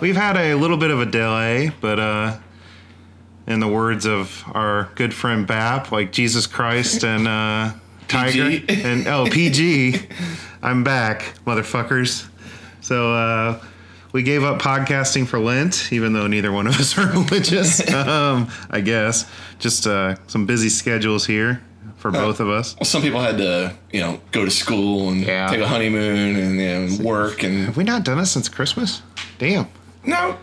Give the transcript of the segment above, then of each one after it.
We've had a little bit of a delay, but uh, in the words of our good friend Bap, like Jesus Christ and uh, Tiger PG. and oh PG, I'm back, motherfuckers. So uh, we gave up podcasting for Lent, even though neither one of us are religious. um, I guess just uh, some busy schedules here for both of us. Well, some people had to, you know, go to school and Yeah. take a honeymoon and you know, work and Have we not done this since Christmas? Damn. No,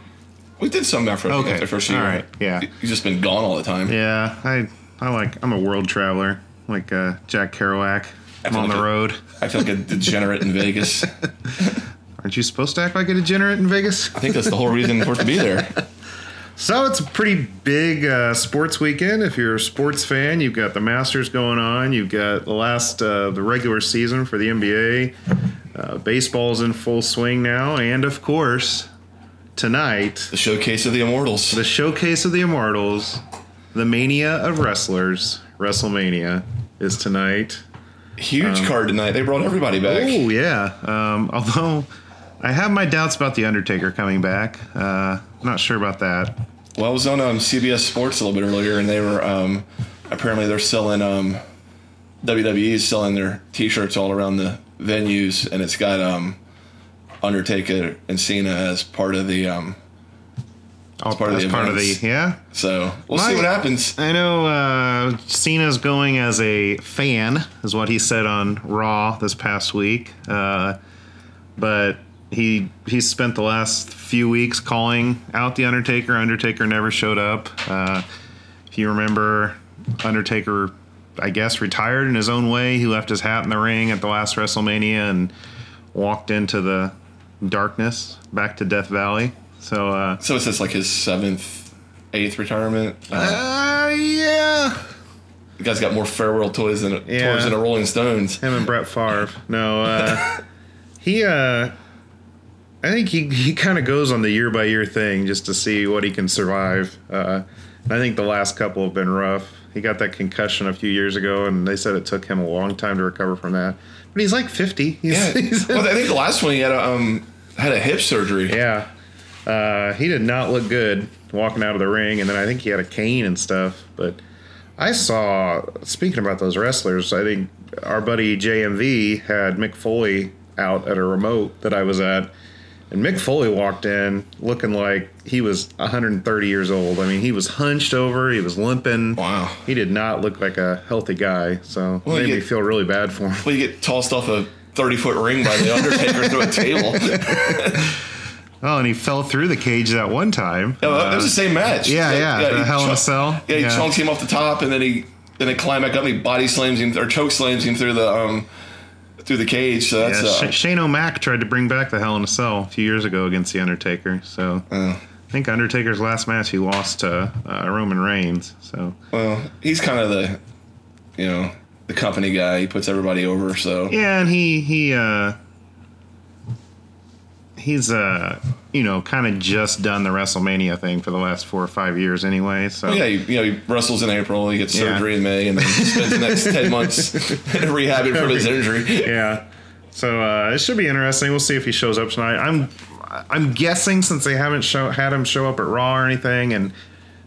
we did some after Okay. after the first year. All right. Yeah. you've just been gone all the time. Yeah, I I like I'm a world traveler, like uh, Jack Kerouac. I'm on like the a- road. I feel like a degenerate in Vegas. Aren't you supposed to act like a degenerate in Vegas? I think that's the whole reason for it to be there. So it's a pretty big uh, sports weekend. If you're a sports fan, you've got the Masters going on. You've got the last uh, the regular season for the NBA. Uh, baseball's in full swing now, and of course, tonight The showcase of the immortals. the showcase of the Immortals, the Mania of Wrestlers, WrestleMania is tonight. Huge card tonight. They brought everybody back. Oh yeah. Um, although I have my doubts about the Undertaker coming back. Uh, not sure about that. Well, I was on um, CBS Sports a little bit earlier, and they were um, apparently they're selling um, WWE's selling their T-shirts all around the venues, and it's got um, Undertaker and Cena as part of the. Um, All part of as the part of the yeah. so we'll My- see what happens. I know uh, Cena's going as a fan, is what he said on Raw this past week. Uh, but he he spent the last few weeks calling out the Undertaker. Undertaker never showed up. Uh, if you remember, Undertaker, I guess, retired in his own way. He left his hat in the ring at the last WrestleMania and walked into the darkness back to Death Valley. So, uh, So it's just like his seventh, eighth retirement. Uh, uh yeah. the guy's got more farewell toys than Yeah. tours than a Rolling Stones. Him and Brett Favre. No, uh, he. Uh, I think he he kind of goes on the year by year thing just to see what he can survive. Uh, I think the last couple have been rough. He got that concussion a few years ago, and they said it took him a long time to recover from that. But he's like fifty. He's, Yeah. he's- well, I think the last one he had a um, had a hip surgery. yeah. Uh, he did not look good walking out of the ring, and then I think he had a cane and stuff. But I saw, speaking about those wrestlers, I think our buddy JMV had Mick Foley out at a remote that I was at, and Mick Foley walked in looking like he was 130 years old. I mean, he was hunched over, he was limping. Wow. He did not look like a healthy guy, so Well, made you me feel really bad for him. Well, you get tossed off a thirty foot ring by the Undertaker through a table. Oh, and he fell through the cage that one time. Yeah, it was the same match. yeah, Like, yeah, the he Hell in a Cell. Yeah, he Yeah. chunks him off the top, and then he then they climb back up. and He body slams him or choke slams him through the um through the cage. So that's Yeah, uh, Sh- Shane O'Mac tried to bring back the Hell in a Cell a few years ago against the Undertaker. So uh, I think Undertaker's last match he lost to uh, Roman Reigns. So well, he's kind of the you know the company guy. He puts everybody over. So yeah, and he he uh, he's uh you know kind of just done the WrestleMania thing for the last four or five years anyway. So yeah, he, you know he wrestles in April. He gets Yeah. surgery in May, and then spends the next ten months rehabbing from his injury. yeah. So uh, it should be interesting. We'll see if he shows up tonight. I'm I'm guessing since they haven't show, had him show up at Raw or anything, and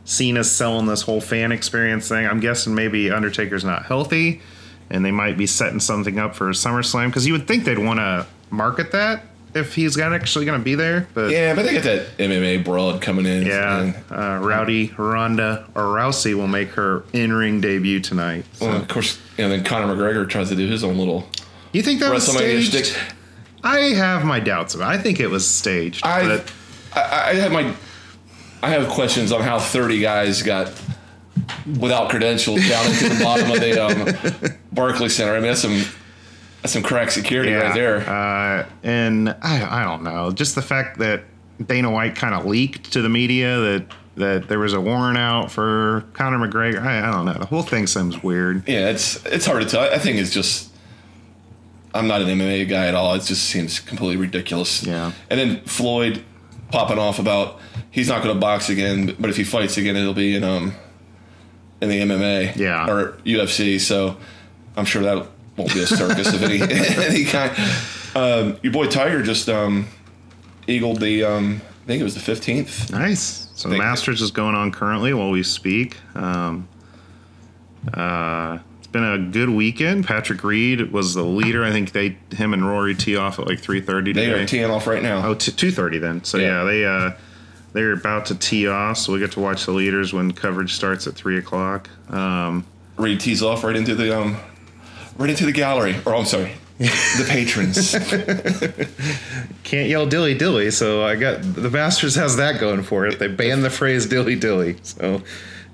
Cena's selling this whole fan experience thing. I'm guessing maybe Undertaker's not healthy, and they might be setting something up for SummerSlam because you would think they'd want to market that if he's actually going to be there. But Yeah, but they got that MMA broad coming in. yeah, and- uh, Rowdy Ronda or Rousey will make her in-ring debut tonight. So. Well, of course, and then Conor McGregor tries to do his own little you think that was staged? I have my doubts about. it. I think it was staged. I, I I have my I have questions on how 30 guys got without credentials down into the bottom of the um, Barclay Center. I mean, that's some that's some crack security right there. Uh, and I, I don't know. Just the fact that Dana White kind of leaked to the media that that there was a warrant out for Conor McGregor. I, I don't know. The whole thing seems weird. yeah, it's it's hard to tell. I think it's just I'm not an MMA guy at all. It just seems completely ridiculous. Yeah. And then Floyd popping off about he's not going to box again, but if he fights again, it'll be in um in the MMA Yeah. or UFC. So I'm sure that won't be a circus of any any kind. Um, your boy Tiger just um, eagled the. Um, I think it was the fifteenth. Nice. So the Masters is going on currently while we speak. Um, uh, it's been a good weekend. Patrick Reed was the leader. I think they, him and Rory tee off at like three thirty They today. are teeing off right now. Oh, t- 2.30 then. So yeah, Yeah. they uh, they're about to tee off. So we get to watch the leaders when coverage starts at three o'clock. Um, Reed tees off right into the um, right into the gallery. Or I'm sorry, the patrons. can't yell dilly dilly. So I got the Masters has that going for it. They banned the phrase dilly dilly. So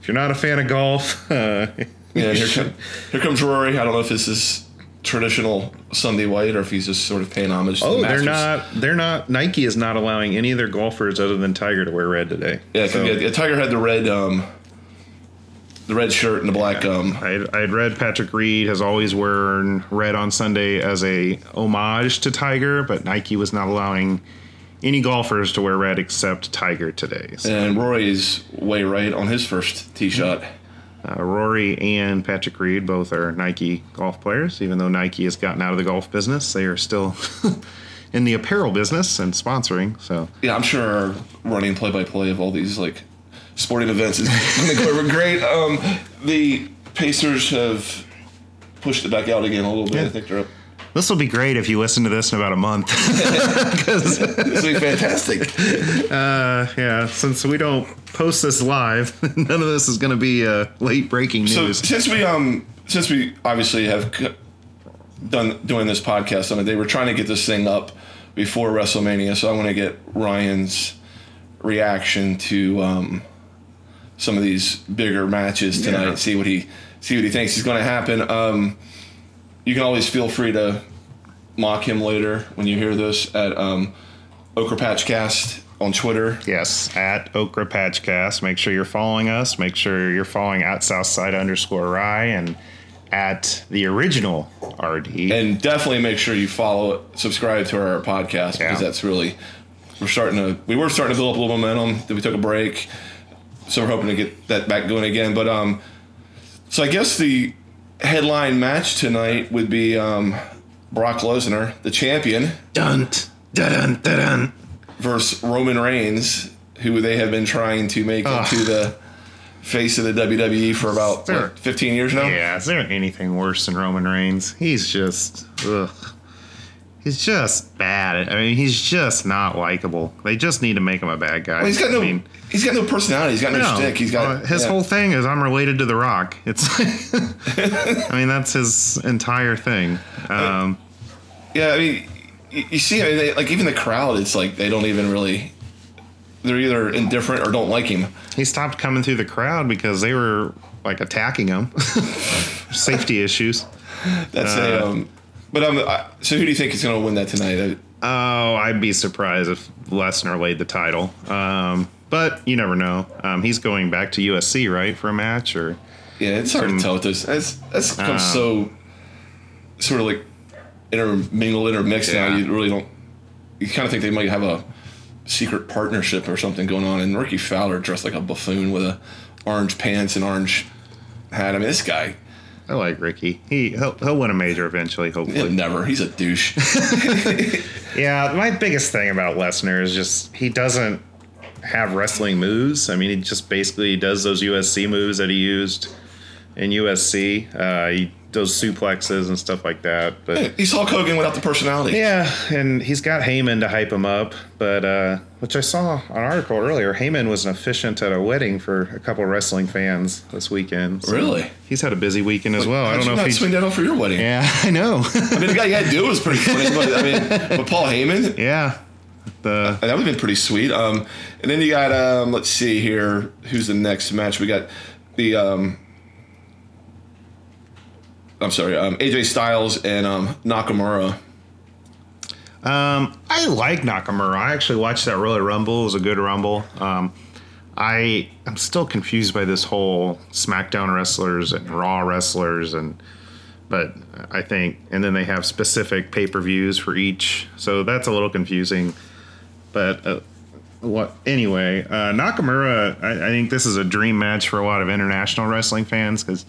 if you're not a fan of golf, uh, Yeah, here, come, here comes Rory. I don't know if this is traditional Sunday white or if he's just sort of paying homage to Oh, the they're not. They're not. Nike is not allowing any of their golfers other than Tiger to wear red today. Yeah, So, yeah, Tiger had the red, um, the red shirt and the black. Um, I I had read Patrick Reed has always worn red on Sunday as a homage to Tiger, but Nike was not allowing any golfers to wear red except Tiger today. So, and Rory is way right on his first tee shot. uh, Rory and Patrick Reed both are Nike golf players. Even though Nike has gotten out of the golf business, they are still in the apparel business and sponsoring. So Yeah, I'm sure running play-by-play of all these like sporting events is going to go over great. Um, the Pacers have pushed it back out again a little bit. Yeah. I think they're up. this will be great if you listen to this in about a month. This will be fantastic. uh, yeah, since we don't post this live, none of this is going to be uh, late breaking news. So since we um since we obviously have c- done doing this podcast, I mean they were trying to get this thing up before WrestleMania, so I want to get Ryan's reaction to um, some of these bigger matches tonight. Yeah. See what he see what he thinks is going to happen. Um, you can always feel free to mock him later when you hear this at um, Okra Patch Cast on Twitter. Yes, at Okra Patchcast. Make sure you're following us. Make sure you're following at Southside underscore Rye and at the original RD. and definitely make sure you follow subscribe to our podcast because Yeah. that's really we're starting to we were starting to build up a little momentum then we took a break so we're hoping to get that back going again but um so i guess the headline match tonight would be um brock lesnar the champion dun, dun, dun, dun. versus roman reigns who they have been trying to make Ugh. into the face of the wwe for about Sure. what, 15 years now Yeah, is there anything worse than Roman Reigns? He's just, ugh. He's just bad. I mean, he's just not likable. They just need to make him a bad guy. Well, he's got no I mean, he's got no personality he's got no, no, stick he's got uh, his yeah. whole thing is I'm related to The Rock. It's, I mean, that's his entire thing. Um, Yeah, I mean, you, see, I mean, they, like even the crowd, it's like they don't even really. They're either indifferent or don't like him. he stopped coming through the crowd because they were like attacking him. Safety issues. That's Uh. a. Um, but um, I, so who do you think is going to win that tonight? Oh, I'd be surprised if Lesnar laid the title. Um, but you never know. Um, he's going back to UFC, right, for a match or. yeah, it's hard Some- to tell with this. That's that's become Uh. so sort of like intermingled, intermixed now. You really don't. You kind of think they might have a secret partnership or something going on. And Rickie Fowler dressed like a buffoon with a orange pants and orange hat. I mean, this guy. I like Rickie. He he'll, he'll win a major eventually, He'll hopefully. never. He's a douche. Yeah, my biggest thing about Lesnar is just he doesn't have wrestling moves. I mean, he just basically does those UFC moves that he used in UFC. Uh, he does suplexes and stuff like that. But He's Hulk Hogan without the personality. yeah, and he's got Heyman to hype him up. But uh, which I saw an article earlier, Heyman was an officiant at a wedding for a couple of wrestling fans this weekend. So Really? He's had a busy weekend as well. I don't know if swing he. that out for your wedding? Yeah, I know. I mean, the guy you had to do was pretty funny, but I mean, but Paul Heyman, yeah, the that would have been pretty sweet. Um, and then you got, um, let's see here, who's the next match? We got the, um, I'm sorry, um, AJ Styles and um, Nakamura. Um, I like Nakamura. I actually watched that Royal Rumble. It was a good Rumble. Um, I am still confused by this whole SmackDown wrestlers and Raw wrestlers, and but I think and then they have specific pay per views for each, so that's a little confusing. But uh, what anyway? Uh, Nakamura, I, I think this is a dream match for a lot of international wrestling fans because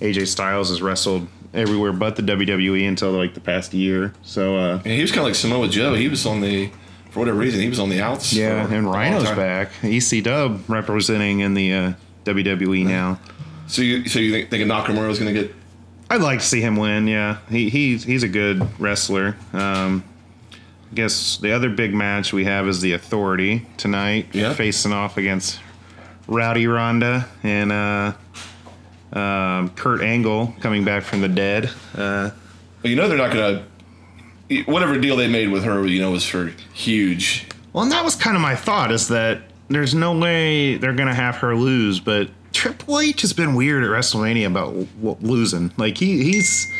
AJ Styles has wrestled everywhere but the WWE until like the past year. So uh, Yeah, he was kind of like Samoa Joe. He was on the, for whatever reason, he was on the outs. yeah, and Rhino's back. EC Dub representing in the uh, WWE now. So you, so you think, think Nakamura's going to get? I'd like to see him win. Yeah, he he's he's a good wrestler. Um, guess the other big match we have is the Authority tonight, Yeah. facing off against Rowdy Ronda and uh, um, Kurt Angle coming back from the dead. Uh, Well, you know they're not going to. Whatever deal they made with her, you know, was for huge. well, and that was kind of my thought is that there's no way they're gonna have her lose, but Triple H has been weird at WrestleMania about w- losing. Like he he's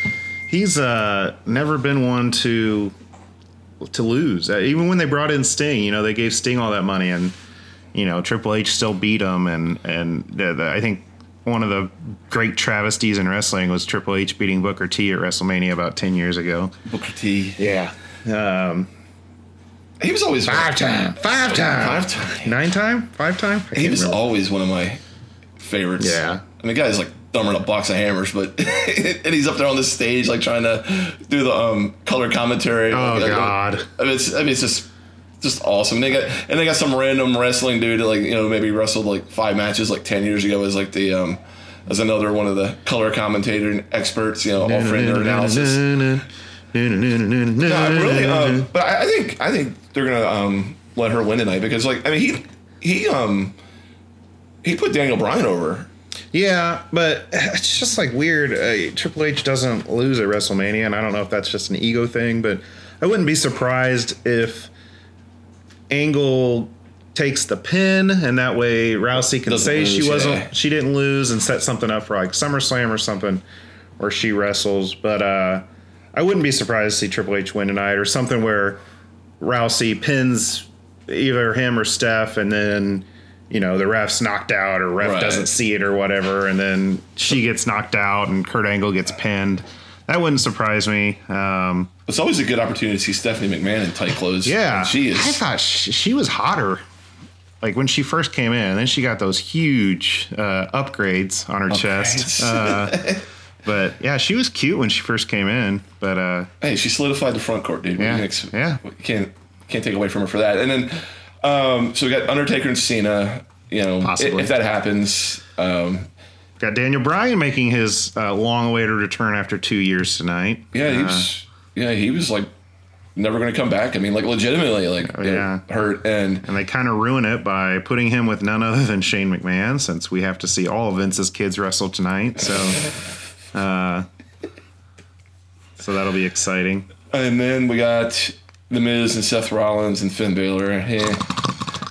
he's uh never been one to to lose. Uh, even when they brought in Sting, you know, they gave Sting all that money, and you know Triple H still beat him. And and the, the, I think one of the great travesties in wrestling was Triple H beating Booker T at WrestleMania about ten years ago. Booker T. Yeah, um, He was always five time, five time, Five time. nine time, five time. He was remember. always one of my favorites. Yeah. I mean, guy's like thumbing a box of hammers, but and he's up there on the stage like trying to do the um, color commentary. Oh, Like, God. I mean, it's, I mean, it's just just awesome. They got and they got some random wrestling dude that like you know maybe wrestled like five matches like ten years ago as like the um as another one of the color commentator experts. You know, offering their analysis. No, really. Um, but I, I think I think they're gonna um, let her win tonight because, like, I mean, he he um he put Daniel Bryan over. Yeah, but it's just like weird. Uh, Triple H doesn't lose at WrestleMania, and I don't know if that's just an ego thing, but I wouldn't be surprised if Angle takes the pin, and that way Rousey can Doesn't say lose, she wasn't, yeah. she didn't lose, and set something up for like SummerSlam or something, where she wrestles. But uh, I wouldn't be surprised to see Triple H win tonight, or something where Rousey pins either him or Steph, and then you know the ref's knocked out, or ref Right. doesn't see it, or whatever, and then she gets knocked out, and Kurt Angle gets pinned. That wouldn't surprise me. Um, It's always a good opportunity to see Stephanie McMahon in tight clothes. yeah, she is. I thought she, she was hotter, like when she first came in. And then she got those huge uh, upgrades on her chest. Uh, but yeah, she was cute when she first came in. But uh, hey, she solidified the front court, dude. Yeah, you yeah. You can't can't take away from her for that. And then, um, so we got Undertaker and Cena. You know, Possibly. if that happens, um, got Daniel Bryan making his uh, long-awaited return after two years tonight. yeah, he Uh, was. Yeah, he was like never going to come back. I mean, like legitimately, like Oh, yeah. hurt and And they kind of ruin it by putting him with none other than Shane McMahon, since we have to see all of Vince's kids wrestle tonight. So, uh, so that'll be exciting. And then we got The Miz and Seth Rollins and Finn Balor. Yeah,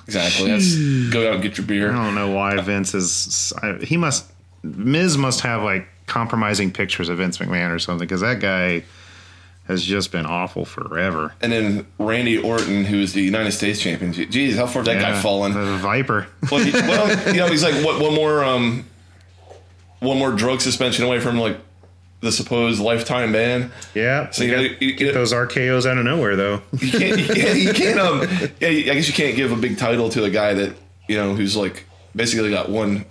exactly. That's go out and get your beer. I don't know why Vince is. I- He must. Miz must have like compromising pictures of Vince McMahon or something because that guy has just been awful forever. And then Randy Orton, who is the United States champion. Jeez, how far that guy fallen? The Viper. Well, he, well, you know, he's like what, one more, um, one more drug suspension away from like the supposed lifetime ban. Yeah. So you got you, you, get those RKO's out of nowhere though. you can't, you can't, you can't, um, yeah, I guess you can't give a big title to a guy that you know who's like basically got one,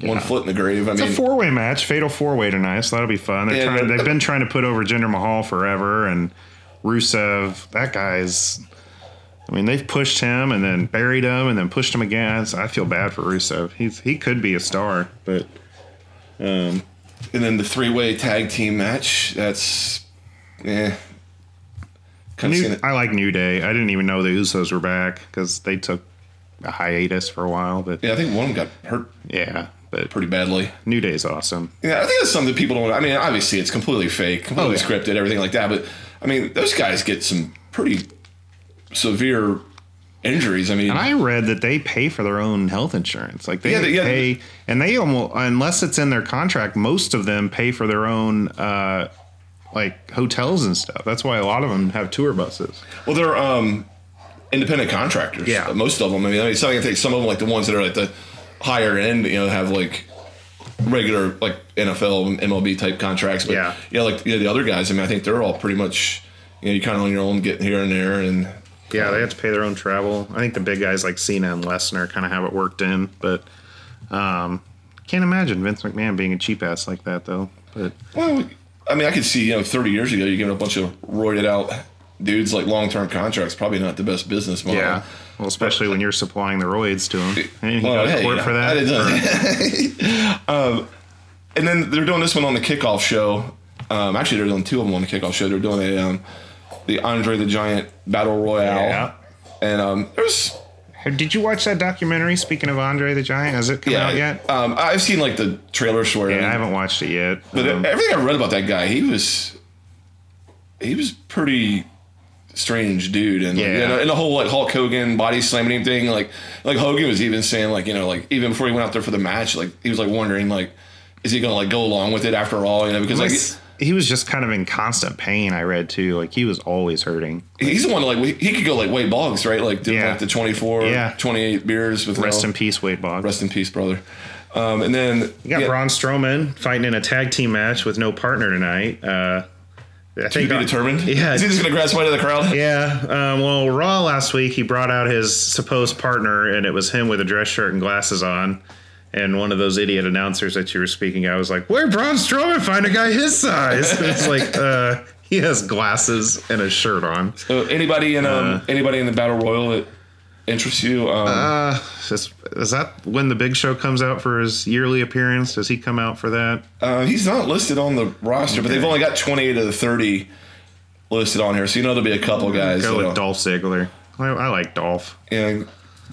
one foot in the grave. I mean, It's mean, a four way match, fatal four way tonight, so that'll be fun. They're trying, they've been trying to put over Jinder Mahal forever, and Rusev. That guy's. I mean, they've pushed him and then buried him and then pushed him again. So I feel bad for Rusev. He's he could be a star, but and then the three way tag team match. That's, yeah. New. I like New Day. I didn't even know the Usos were back because they took a hiatus for a while. But Yeah, I think one of them got hurt yeah, but pretty badly. New Day's awesome. Yeah, I think that's something that people don't. I mean, obviously it's completely fake, completely Oh, yeah. scripted, everything like that. But I mean, those guys get some pretty severe injuries. I mean, And I read that they pay for their own health insurance. Like they Yeah, they- yeah. pay, and they almost unless it's in their contract, most of them pay for their own uh, like hotels and stuff. That's why a lot of them have tour buses. well, they're um, independent contractors. Yeah. most of them. I mean, I mean, some I think some of them, like the ones that are at the higher end, you know, have like regular like NFL, MLB type contracts. But Yeah. yeah, like you know, the other guys. I mean, I think they're all pretty much. You know, you kind of on your own, getting here and there, and Yeah, they have to pay their own travel. I think the big guys like Cena and Lesnar kind of have it worked in, but um, can't imagine Vince McMahon being a cheap ass like that though. But Well, I mean, I could see you know 30 years ago, you giving a bunch of roided out dudes like long term contracts, probably not the best business model. Yeah. Well, especially when you're supplying the roids to him. And he Well, got hey, for that. Um, and then they're doing this one on the kickoff show. Um, actually, they're doing two of them on the kickoff show. They're doing a um, the Andre the Giant Battle Royale, Yeah. and um, there's Did you watch that documentary? Speaking of Andre the Giant, has it come yeah, out yet? Um, I've seen like the trailers for it. Yeah, I haven't watched it yet. But Um, everything I read about that guy, he was he was pretty strange dude, and Yeah. you know, and the whole like Hulk Hogan body slamming thing, like like Hogan was even saying like you know like even before he went out there for the match, like he was like wondering like is he gonna like go along with it after all, you know, because like he was just kind of in constant pain. I read too. Like he was always hurting. he's the one like he could go like Wade Boggs, right? Like doing Yeah. like the 24, Yeah. 28 beers with Rest no- in peace, Wade Boggs. rest in peace, brother. Um, and then You got yeah, Braun Strowman fighting in a tag team match with no partner tonight. Uh, I to think be determined. Yeah, is he just gonna grab somebody to the crowd? Yeah, um, well, Raw last week he brought out his supposed partner, and it was him with a dress shirt and glasses on. And one of those idiot announcers that you were speaking, I was like, "Where Braun Strowman find a guy his size?" And it's like, uh, he has glasses and a shirt on. So anybody in um anybody in the battle royal that interests you? Um, Uh, is, is that when the Big Show comes out for his yearly appearance? Does he come out for that? Uh, he's not listed on the roster, but they've only got 28 of the 30 listed on here, so you know there'll be a couple guys. Go with Dolph Ziggler. I, I like Dolph. And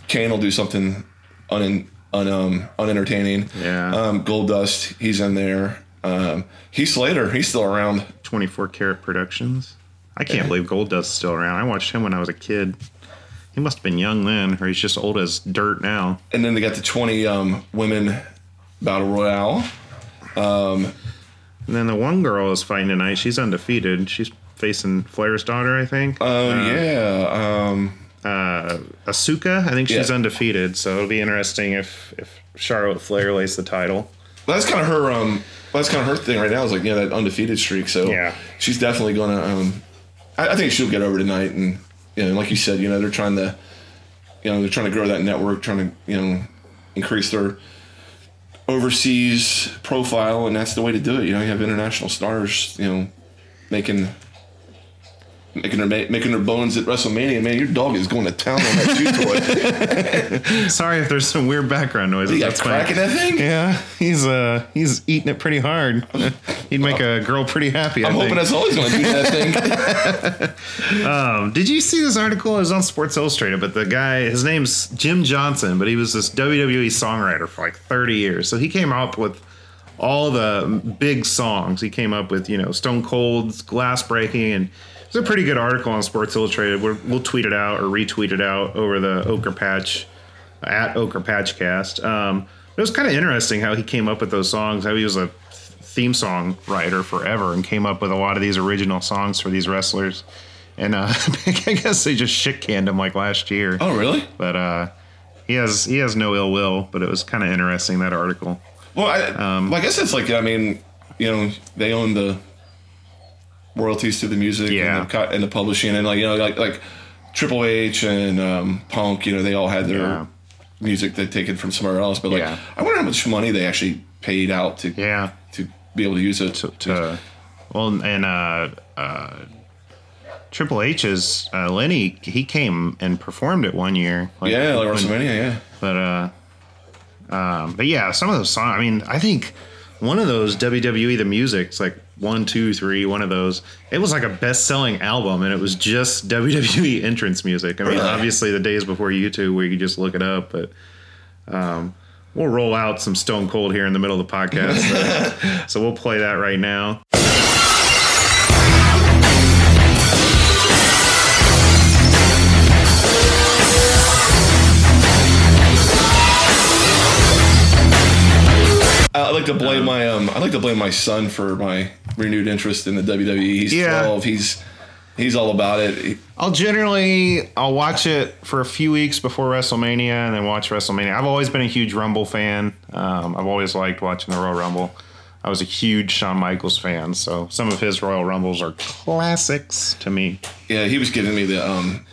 Kane will do something un, un um, unentertaining. Yeah. Um, Goldust, he's in there. Um, Heath Slater, he's still around. 24 Karat Productions. I can't believe Goldust's still around. I watched him when I was a kid. He must have been young then, or he's just old as dirt now. And then they got the 20 um, women battle royale. Um, And then the one girl is fighting tonight. She's undefeated. She's facing Flair's daughter, I think. Oh yeah. Um, Uh, Asuka, I think she's Yeah. undefeated. So it'll be interesting if if Charlotte Flair lays the title. that's kind of her. Um, that's kind of her thing right now. Is like yeah, that undefeated streak. So Yeah. she's definitely gonna. Um, I, I think she'll get over tonight, and you know, like you said, you know, they're trying to, you know, they're trying to grow that network, trying to you know, increase their overseas profile, and that's the way to do it. You know, you have international stars, you know, making. Making her making their bones at WrestleMania, man. Your dog is going to town on that chew toy. Sorry if there's some weird background noises. You got That's fine. cracking that thing. Yeah, he's uh he's eating it pretty hard. He'd make a girl pretty happy. I I'm hoping that's always going to do that thing. Um, did you see this article? It was on Sports Illustrated, but the guy, his name's Jim Johnson, but he was this WWE songwriter for like 30 years. So he came up with all the big songs. He came up with, you know, Stone Cold's Glass Breaking, and it's a pretty good article on Sports Illustrated. We're, we'll tweet it out or retweet it out over the Ochre Patch at Ochre Patchcast. Um, it was kind of interesting how he came up with those songs, how he was a theme song writer forever and came up with a lot of these original songs for these wrestlers. And uh, I guess they just shit canned him like last year. Oh, really? But uh, he has he has no ill will. But it was kind of interesting that article. Well, I, Um, well, I guess it's like I mean, you know, they own the royalties to the music Yeah. and, the, and the publishing, and like you know, like like Triple H and um, Punk, you know, they all had their Yeah. music they taken from somewhere else. But like, Yeah. I wonder how much money they actually paid out to Yeah. to be able to use it. To, To, well, and uh, uh, Triple H's uh, Lemmy he came and performed it one year. Like, yeah, like when- WrestleMania. Yeah. But uh, um, but yeah, some of those songs. I mean, I think one of those WWE the music's like one, two, three. One of those. It was like a best-selling album, and it was just WWE entrance music. I mean, Really? obviously the days before YouTube where you could just look it up, but. Um, We'll roll out some Stone Cold here in the middle of the podcast, so, so we'll play that right now. I like to blame my um. I like to blame my son for my renewed interest in the WWE. He's Yeah. twelve. He's he's all about it. I'll generally I'll watch it for a few weeks before WrestleMania and then watch WrestleMania. I've always been a huge Rumble fan. Um, I've always liked watching the Royal Rumble. I was a huge Shawn Michaels fan, so some of his Royal Rumbles are classics to me. Yeah, he was giving me the um.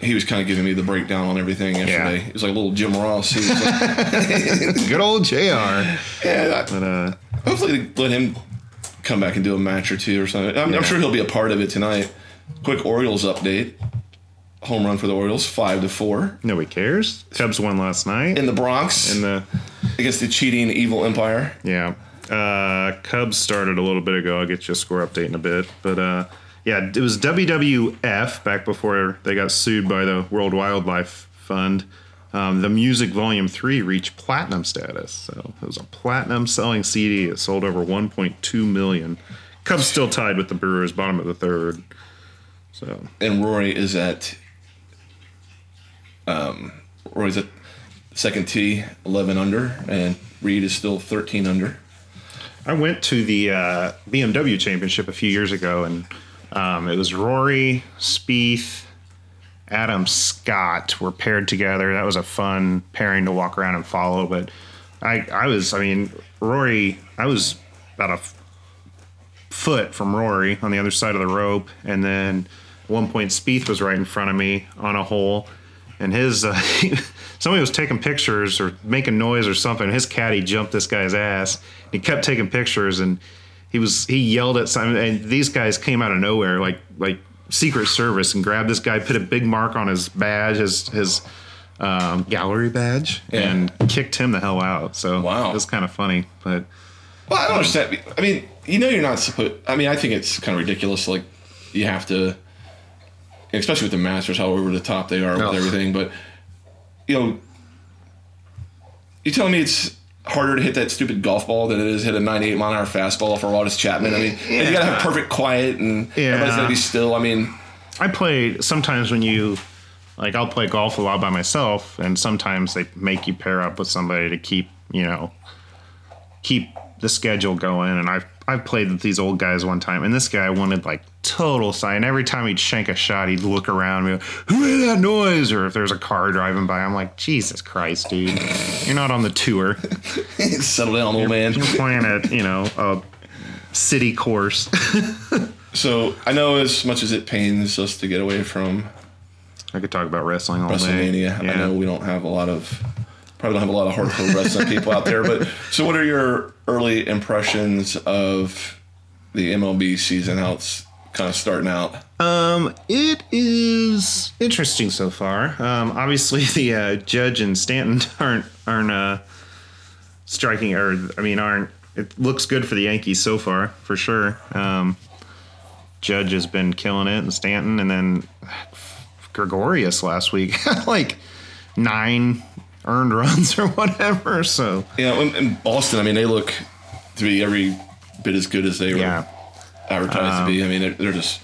He was kind of giving me the breakdown on everything yesterday. Yeah. It was like a little Jim Ross. He was like, Good old JR. yeah, But uh, hopefully they let him come back and do a match or two or something. I'm, Yeah. I'm sure he'll be a part of it tonight. Quick Orioles update. Home run for the Orioles, five to four Nobody cares. Cubs won last night. in the Bronx in the against the cheating evil Empire. Yeah. Uh, Cubs started a little bit ago. I'll get you a score update in a bit. But uh, yeah, it was WWF back before they got sued by the World Wildlife Fund. Um, the Music Volume 3 reached platinum status. So it was a platinum selling CD. It sold over 1.2 million. Cubs still tied with the Brewers, bottom of the third. So And Rory is at um, Rory's at second tee, eleven under, and Reed is still thirteen under. I went to the uh, BMW Championship a few years ago, and um, it was Rory, Spieth, Adam Scott were paired together. That was a fun pairing to walk around and follow. But I, I was, I mean, Rory, I was about a f- foot from Rory on the other side of the rope, and then one point Spieth was right in front of me on a hole, and his uh, somebody was taking pictures or making noise or something. His caddy jumped this guy's ass. He kept taking pictures, and he was he yelled at some, and these guys came out of nowhere like like Secret Service and grabbed this guy, put a big mark on his badge, his his um, gallery badge, and kicked him the hell out. So Wow. it was kind of funny, but. Well, I don't understand. I mean, you know, you're not supposed. I mean, I think it's kind of ridiculous. Like, you have to, especially with the Masters, how over the top they are with Ugh. everything. But you know, you telling me it's harder to hit that stupid golf ball than it is hit a 98 mile an hour fastball for Aroldis Chapman? I mean, and you gotta have perfect quiet and everybody's Yeah. gotta be still. I mean, I play sometimes when you like I'll play golf a lot by myself and sometimes they make you pair up with somebody to keep, you know, keep the schedule going and I've I've played with these old guys one time and this guy wanted like total sign. Every time he'd shank a shot, he'd look around and be like, Who made that noise? Or if there's a car driving by, I'm like, Jesus Christ, dude. You're not on the tour. settle down, old man. You're playing at, you know, a city course. So I know as much as it pains us to get away from I could talk about wrestling all day. WrestleMania. I know we don't have a lot of probably don't have a lot of hardcore wrestling people out there, but so what are your early impressions of the MLB season? How it's kind of starting out? Um, it is interesting so far. Um, obviously the uh, Judge and Stanton aren't aren't uh, striking, or I mean, aren't. It looks good for the Yankees so far, for sure. Um, Judge has been killing it, and Stanton, and then Gregorius last week, like nine earned runs or whatever. So yeah, in, Boston, I mean, they look to be every bit as good as they were yeah. advertised to be. I mean, they're, they're just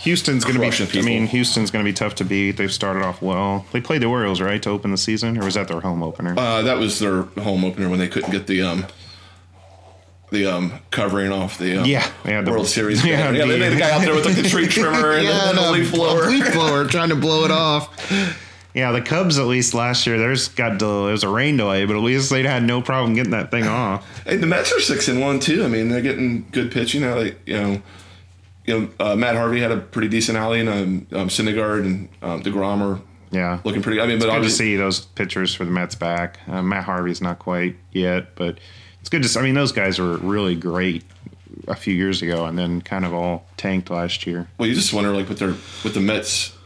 Houston's going to be. Crushing I mean, Houston's going to be tough to beat. They've started off well. They played the Orioles right to open the season, or was that their home opener? uh, that was their home opener when they couldn't get the um the um covering off the um, Yeah, yeah, the- World Series. yeah, Yeah, they the- made the guy out there with like the tree trimmer and, the, the leaf blower. leaf blower, trying to blow it off. Yeah, the Cubs at least last year, there's got del- it was a rain delay, but at least they had no problem getting that thing off. And the Mets are six and one too. I mean, they're getting good pitching now. Like you know, you know, uh, Matt Harvey had a pretty decent outing. Um, um, Syndergaard and um, Degrom are Yeah, looking pretty. I mean, but good to obviously, see those pitchers for the Mets back. Uh, Matt Harvey's not quite yet, but it's good to. see. I mean, those guys were really great a few years ago, and then kind of all tanked last year. well, you just wonder like with their with the Mets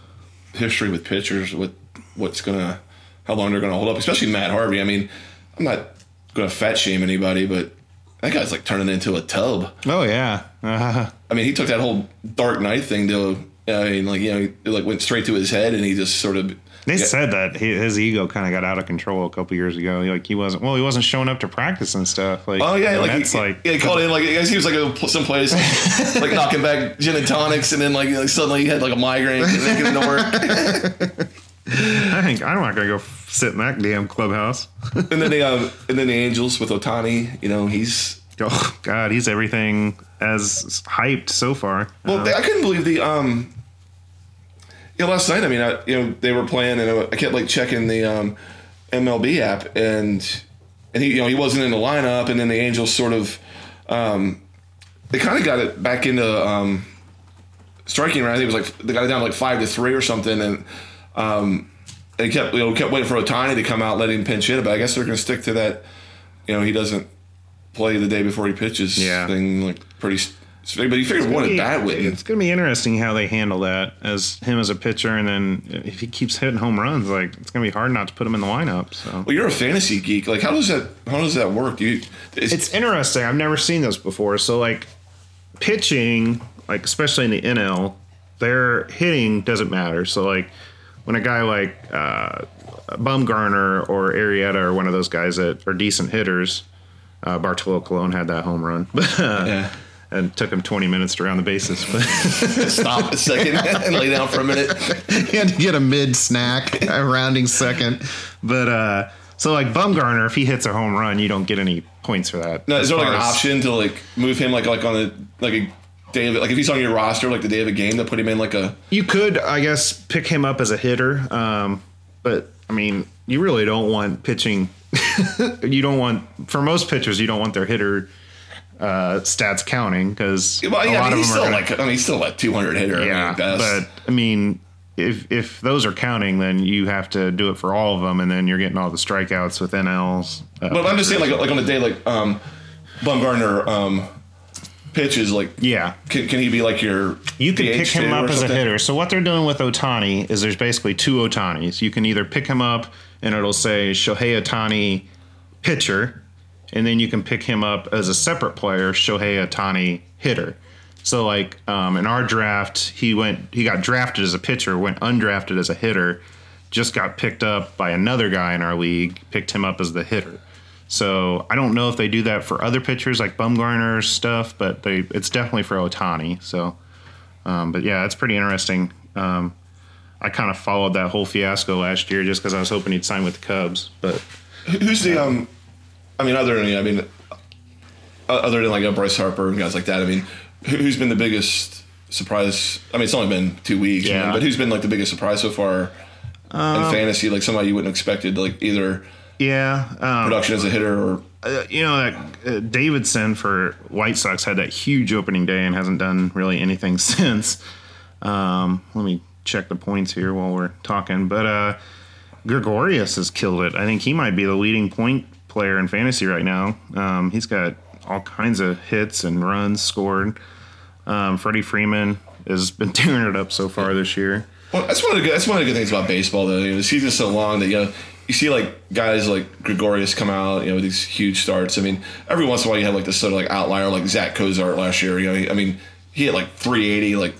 history with pitchers, what what's gonna how long they're gonna hold up. Especially Matt Harvey. I mean, I'm not gonna fat shame anybody, but that guy's like turning into a tub. Oh yeah, uh, I mean, he took that whole Dark Knight thing to. I mean, like you know, it like went straight to his head, and he just sort of. They said that his ego kind of got out of control a couple years ago. Like he wasn't well, he wasn't showing up to practice and stuff. Like Oh yeah, like that's he, like yeah, he called in like I guess he was like a, someplace like knocking back gin and tonics, and then like, like suddenly he had like a migraine and get into work. I think I'm not gonna go sit in that damn clubhouse. and then the um, and then the Angels with Ohtani, you know, he's oh God, he's everything as hyped so far. well. Uh, I couldn't believe the um. You know, last night, I mean, I, you know, they were playing, and I kept like checking the um, MLB app, and and he, you know, he wasn't in the lineup, and then the Angels sort of, um, they kind of got it back into um, striking round. I think it was like they got it down like five to three or something, and um, they kept you know kept waiting for Ohtani to come out, let him pinch hit. But I guess they're going to stick to that. You know, he doesn't play the day before he pitches Yeah. thing. Like pretty. But you figured one at bat Witten. It's going to be interesting how they handle that as him as a pitcher, and then if he keeps hitting home runs, like it's going to be hard not to put him in the lineup. So Well, you're a fantasy geek. Like, how does that how does that work? Do you? Is, it's interesting. I've never seen this before. So like pitching, like especially in the NL, their hitting doesn't matter. So like when a guy like uh, Bumgarner or Arrieta or one of those guys that are decent hitters, uh, Bartolo Colon had that home run, Yeah. and took him 20 minutes to round the bases. But stop a second and lay down for a minute. he had to get a mid snack, a rounding second. But uh, so like Bumgarner, if he hits a home run, you don't get any points for that. Now, is there like an as- option to like move him like like on a like a day of like if he's on your roster like the day of a game to put him in like a You could, I guess, pick him up as a hitter, um, but I mean, you really don't want pitching. you don't want for most pitchers, you don't want their hitter uh, stats counting because well a yeah lot I mean, of he's them are still like I mean he's still like 200 hitter yeah. I mean, best. But I mean, if if those are counting, then you have to do it for all of them, and then you're getting all the strikeouts with NLs. Uh, But I'm just saying, like, like on a day like um, Bumgarner um, pitches, like, yeah, can, can he be like your? You could DH pick him up as a hitter. So what they're doing with Ohtani is there's basically two Ohtanis. You can either pick him up and it'll say Shohei Ohtani pitcher, and then you can pick him up as a separate player, Shohei Ohtani hitter. So like um, in our draft, he went he got drafted as a pitcher, went undrafted as a hitter, just got picked up by another guy in our league, picked him up as the hitter. So I don't know if they do that for other pitchers like Bumgarner stuff, but they it's definitely for Ohtani. So um, but yeah, it's pretty interesting. Um, I kind of followed that whole fiasco last year just because I was hoping he'd sign with the Cubs. But Who's the um? I mean, other than I mean, other than like a Bryce Harper and guys like that. I mean, who- who's been the biggest surprise? I mean, it's only been two weeks, you know, Yeah. but who's been like the biggest surprise so far in fantasy? Like somebody you wouldn't have expected, like either yeah, um, production as a hitter or uh, you know that uh, Davidson for White Sox had that huge opening day and hasn't done really anything since. Um, let me check the points here while we're talking. But uh, Gregorius has killed it. I think he might be the leading point player in fantasy right now. Um, he's got all kinds of hits and runs scored. Um, Freddie Freeman has been tearing it up so far this year. Well, that's one of the good, that's one of the good things about baseball, though. You know, the season's so long that you know you see like guys like Gregorius come out, you know, with these huge starts. I mean, every once in a while you have like this sort of like outlier, like Zack Cozart last year. You know, I mean, he hit like 380 like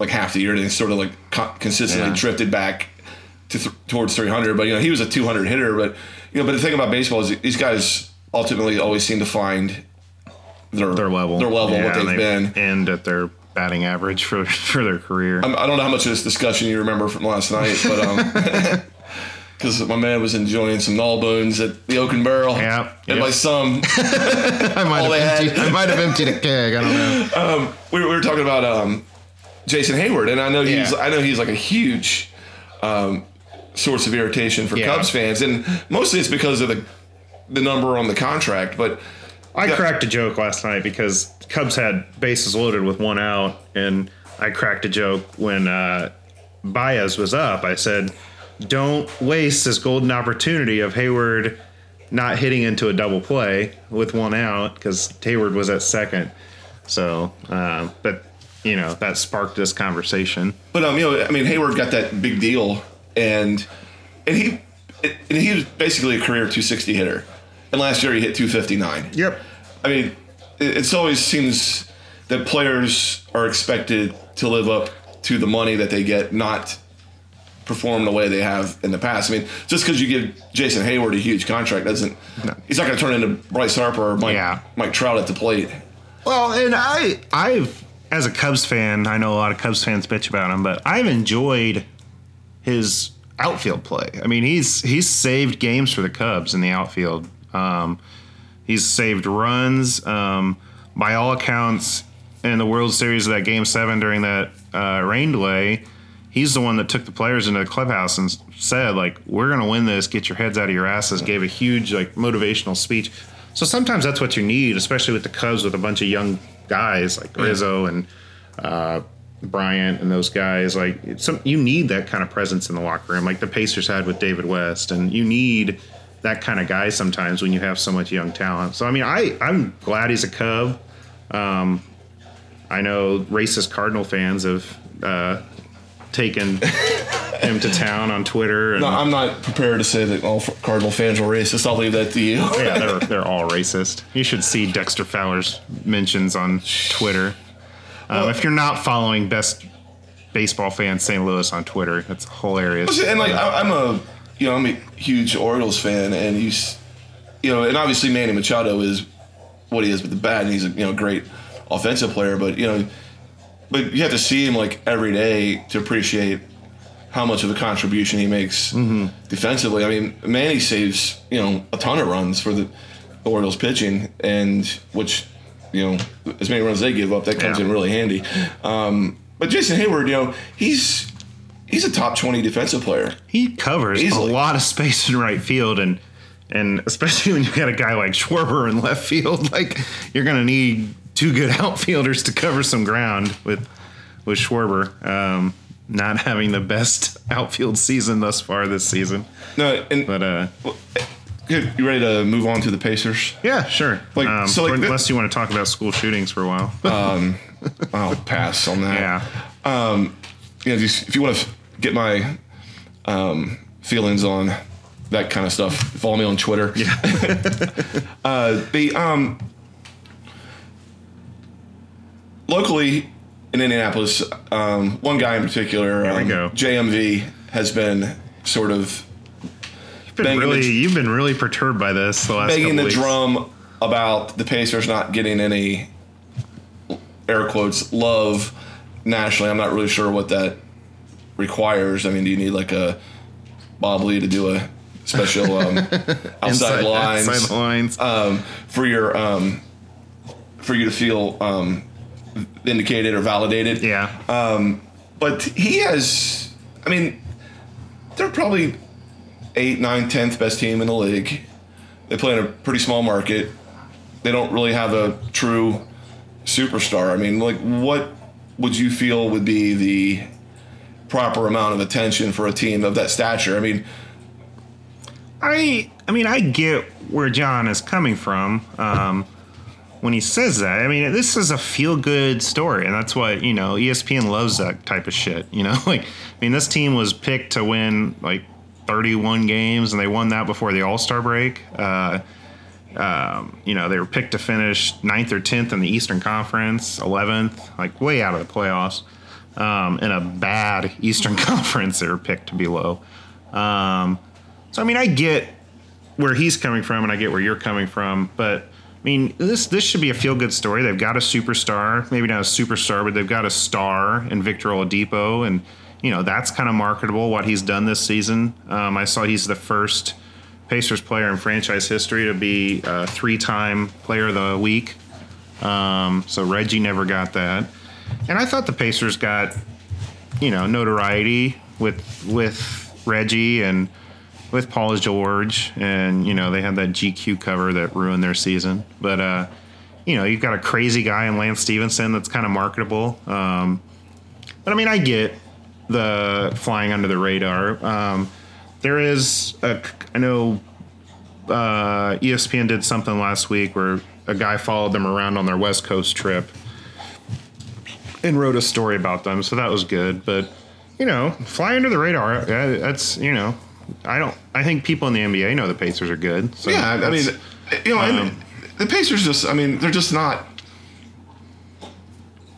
like half the year, and then sort of like co- consistently Yeah. drifted back to th- towards 300. But you know, he was a 200 hitter. But you know, but the thing about baseball is these guys ultimately always seem to find their Their level, their level, Yeah, what they've and been. they end at their batting average for for their career. I'm- I don't know how much of this discussion you remember from last night, but um, because my man was enjoying some null bones at the Oak and Barrel, Yeah, and yep. my son, I might have emptied, I might have emptied a keg. I don't know. we were, we were talking about um, Jason Heyward, and I know he's Yeah. I know he's like a huge um, source of irritation for Yeah. Cubs fans, and mostly it's because of the the number on the contract, but. I Yeah. cracked a joke last night because Cubs had bases loaded with one out, and I cracked a joke when uh, Baez was up. I said, "Don't waste this golden opportunity of Heyward not hitting into a double play with one out because Heyward was at second. So, uh, but you know that sparked this conversation. But um, you know, I mean, Heyward got that big deal, and and he and he was basically a career 260 hitter, and last year he hit 259. Yep. I mean, it, it's always seems that players are expected to live up to the money that they get, not perform the way they have in the past. I mean, just because you give Jason Heyward a huge contract doesn't he's not going to turn into Bryce Harper or Mike, Yeah. Mike Trout at the plate. Well, and I, I've, as a Cubs fan, I know a lot of Cubs fans bitch about him, but I've enjoyed his outfield play. I mean, he's he's saved games for the Cubs in the outfield. Um, he's saved runs. Um, by all accounts, in the World Series of that Game Seven during that uh, rain delay, he's the one that took the players into the clubhouse and said, like, "We're gonna win this. Get your heads out of your asses." Gave a huge like motivational speech. So sometimes that's what you need, especially with the Cubs with a bunch of young guys like Rizzo and uh, Bryant and those guys. Like some, you need that kind of presence in the locker room, like the Pacers had with David West, and you need that kind of guy sometimes when you have so much young talent. So I mean, I I'm glad he's a Cub. Um, I know racist Cardinal fans have uh, taken him to town on Twitter. And, No, I'm not prepared to say that all Cardinal fans are racist. I'll leave that to you. yeah, they're they're all racist. You should see Dexter Fowler's mentions on Twitter. Um, if you're not following best baseball fan St. Louis on Twitter, that's hilarious. And like I- I'm a, you know, I'm a huge Orioles fan, and he's, you know, and obviously Manny Machado is what he is with the bat, and he's a you know great offensive player, but you know, but you have to see him like every day to appreciate how much of a contribution he makes defensively. I mean, Manny saves you know a ton of runs for the Orioles pitching, and which you know as many runs they give up, that comes Yeah. in really handy. Um, but Jason Heyward, you know, he's he's a top twenty defensive player. He covers Easily. a lot of space in right field, and and especially when you got a guy like Schwarber in left field, like you're gonna need two good outfielders to cover some ground with with Schwarber. Um, not having the best outfield season thus far this season, No, and but uh, Good. You ready to move on to the Pacers? yeah, sure. Like, um, so, like, unless you want to talk about school shootings for a while, I'll pass on that. yeah. You know, if you want to get my um, feelings on that kind of stuff, follow me on Twitter. Yeah. Uh, the um, locally in Indianapolis, um, one guy in particular, we um, go. JMV, has been sort of You've been Banging the really, you've been really perturbed by this the last banging the weeks. drum about the Pacers not getting any air quotes love nationally. I'm not really sure what that requires. I mean, do you need like a Bob Ley to do a special um, outside lines outside lines. um, for your um, for you to feel um, vindicated or validated? yeah. Um, but he has i mean they're probably eight, nine, tenth best team in the league. They play in a pretty small market. They don't really have a true superstar. I mean like what would you feel would be the proper amount of attention for a team of that stature? I mean I I mean I get where John is coming from. Um, when he says that. I mean this is a feel good story, and that's what you know. ESPN loves that type of shit. You know, like I mean this team was picked to win like 31 games, and they won that before the All Star break. Uh, um, you know they were picked to finish ninth or tenth in the Eastern Conference, 11th, like way out of the playoffs. Um, in a bad Eastern Conference, they were picked to be low. Um, so I mean, I get where he's coming from, and I get where you're coming from. But mean, this this should be a feel good story. They've got a superstar, maybe not a superstar, but they've got a star in Victor Oladipo, and you know that's kind of marketable what he's done this season. Um, I saw he's the first Pacers player in franchise history to be a three-time Player of the Week. Um, so Reggie never got that, and I thought the Pacers got you know notoriety with with Reggie and with Paul George, and you know they had that GQ cover that ruined their season. But uh, you know you've got a crazy guy in Lance Stephenson that's kind of marketable. Um, but I mean, I get the flying under the radar. Um, there is a, I know uh, ESPN did something last week where a guy followed them around on their West Coast trip and wrote a story about them, so that was good. But you know, fly under the radar. That's you know, I don't. I think people in the NBA know the Pacers are good. So yeah i mean you know um, the pacers just i mean they're just not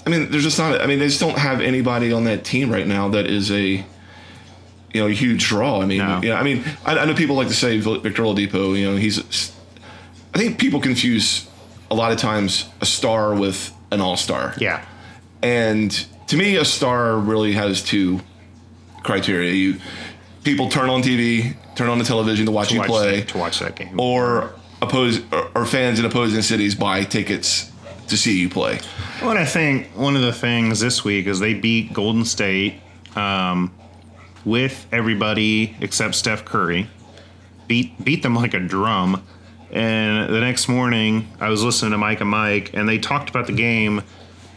I mean, there's just not. I mean, they just don't have anybody on that team right now that is a, you know, a huge draw. I mean, No. yeah. I mean, I, I know people like to say Victor Oladipo. You know, he's. I think people confuse a lot of times a star with an all star. yeah, And to me, a star really has two criteria. You people turn on TV, turn on the television to watch you watch play, to watch that game. or oppose or, or fans in opposing cities buy tickets to see you play. Well, I think one of the things this week is they beat Golden State um, with everybody except Steph Curry. Beat beat them like a drum. And the next morning, I was listening to Mike and Mike, and they talked about the game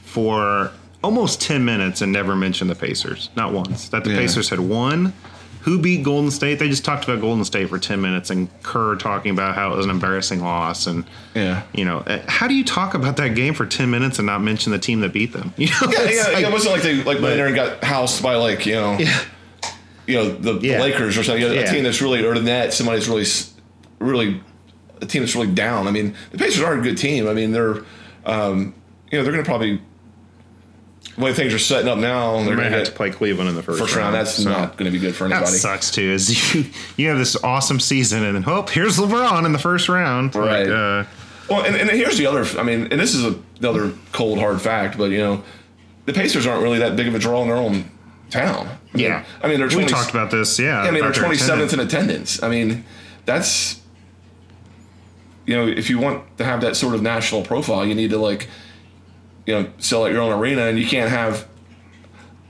for almost ten minutes and never mentioned the Pacers, not once. That the Yeah. Pacers had won, who beat Golden State? They just talked about Golden State for ten minutes, and Kerr talking about how it was an embarrassing loss, and Yeah. you know, uh, how do you talk about that game for ten minutes and not mention the team that beat them? You know, Yeah, yeah, like- it wasn't like they like went there and got housed by like you know, Yeah. you know the, the Yeah. Lakers or something. You know, Yeah. A team that's really or the net, somebody that's really, s- really, a team that's really down. I mean, the Pacers are a good team. I mean, they're, um, you know, they're going to probably. Way things are setting up now, they're They're going gonna have to play Cleveland in the first, first round. That's so- not going to be good for anybody. That sucks too. Is you you have this awesome season and then oh here's LeBron in the first round. Like, Right. uh, Well, and, and here's the other. I mean, and this is a, the other cold hard fact, but you know, the Pacers aren't really that big of a draw in their own town. I mean, yeah. I mean, they're 20, we talked about this. Yeah. I mean, they're twenty seventh in attendance. I mean, that's you know, if you want to have that sort of national profile, you need to like, you know, sell out your own arena, and you can't have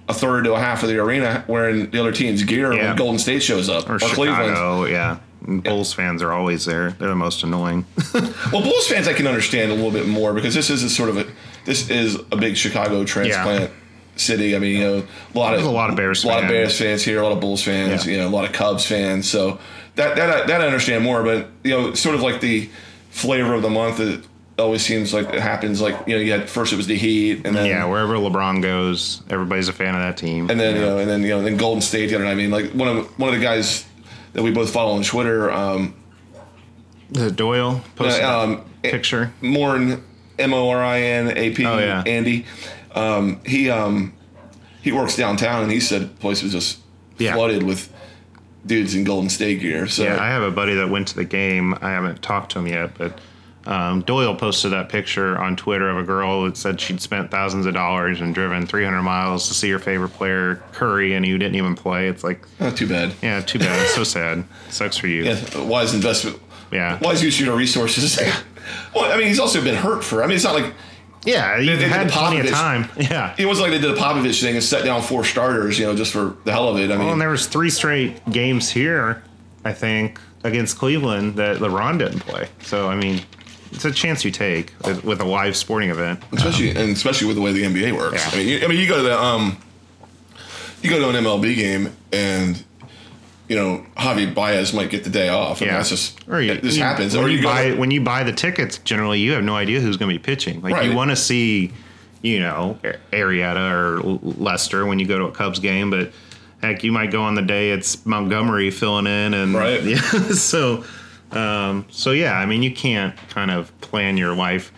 a third to a half of the arena wearing the other team's gear Yeah. when Golden State shows up or, or, Cleveland. Chicago. Yeah. And Bulls fans are always there. They're the most annoying. Well, Bulls fans I can understand a little bit more because this is a sort of a this is a big Chicago transplant city. I mean, you know, a lot There's of a lot of Bears a lot of. Bears fans here, a lot of Bulls fans, Yeah. you know, a lot of Cubs fans. So that that I- that I understand more, but you know, sort of like the flavor of the month. It always seems like it happens. Like you know, you had first it was the Heat, and then yeah. Wherever LeBron goes, everybody's a fan of that team. and then you know, and then you know, then Golden State. You know night. I mean, like one of one of the guys that we both follow on Twitter, um, Uh, Doyle posted Uh, um, that picture. Morin, M O R I N A P, Oh, yeah. Andy. Um, he um, he works downtown, and he said the place was just Yeah. flooded with dudes in Golden State gear. So Yeah, I have a buddy that went to the game. I haven't talked to him yet, but um, Doyle posted that picture on Twitter of a girl that said she'd spent thousands of dollars and driven 300 miles to see her favorite player, Curry, and you didn't even play. It's like, not too bad. yeah, too bad. It's so sad. Sucks for you. Yeah, wise investment. Yeah. Wise use of your resources. well, I mean, he's also been hurt for. I mean, it's not like Yeah, you they did had the plenty of Popovich- time. Yeah. it wasn't like they did a Popovich thing and set down four starters, you know, just for the hell of it. I mean, Well, and there was three straight games here, I think, against Cleveland that LeBron didn't play. So, I mean, it's a chance you take with, with a live sporting event. especially and especially with the way the NBA works. Yeah. I mean, you, I mean, you go to the um, you go to an MLB game and you know Javi Baez might get the day off. I mean, that's just or you, this you- happens. When Or you, buy when you buy the tickets, generally you have no idea who's going to be pitching. Like you want to see, you know, Arrieta or Lester when you go to a Cubs game, but heck, you might go on the day it's Montgomery filling in, and Right. yeah, so. Um, so yeah, I mean, you can't kind of plan your life,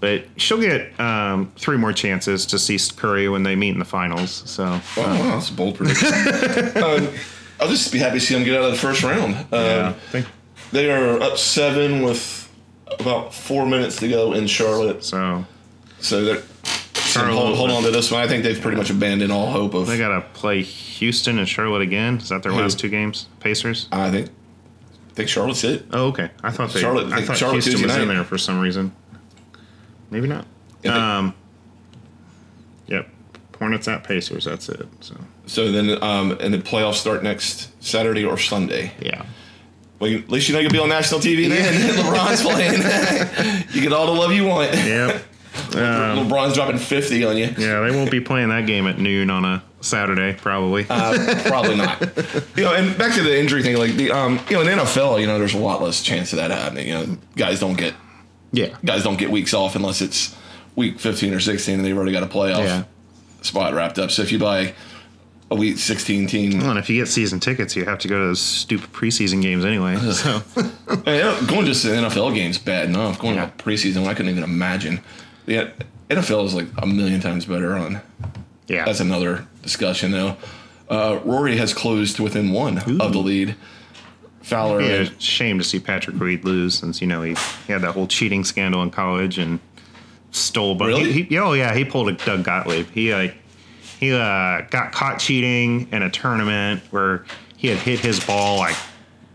but she'll get um, three more chances to see Curry when they meet in the finals. So Oh, wow, that's a bold prediction. um, I'll just be happy to see them get out of the first round. Um, yeah, They are up seven with about four minutes to go in Charlotte. so. So they're hold, hold on to this one. I think they've pretty much abandoned all hope of. They got to play Houston and Charlotte again. Is that their Who? last two games? Pacers. I think. I think Charlotte's it. Oh, okay. I thought they. Charlotte- I thought Charlotte Houston was in there for some reason. Maybe not. Yeah, um. Yep. Hornets at Pacers. That's it. So So then, um, and the playoffs start next Saturday or Sunday. yeah. Well, you, at least you know you'll be on national TV then. LeBron's playing. you get all the love you want. Yep. Um, LeBron's dropping 50 on you. yeah, they won't be playing that game at noon on a Saturday, probably. Uh, probably not. You know, and back to the injury thing, like the um, you know, in the NFL, you know, there's a lot less chance of that happening. You know, guys don't get yeah. guys don't get weeks off unless it's week 15 or 16 and they've already got a playoff Yeah. spot wrapped up. So if you buy a week 16 team, Well, and if you get season tickets, you have to go to those stupid preseason games anyway. So going just to NFL games bad enough. Going Yeah. to preseason, I couldn't even imagine. Yeah, NFL is like a million times better on. yeah. That's another discussion though. Uh, Rory has closed to within one of the lead. Fowler, Yeah, and- it's a shame to see Patrick Reed lose since you know he, he had that whole cheating scandal in college and stole. But Really? he, he, oh yeah, he pulled a Doug Gottlieb. He like he uh, got caught cheating in a tournament where he had hit his ball like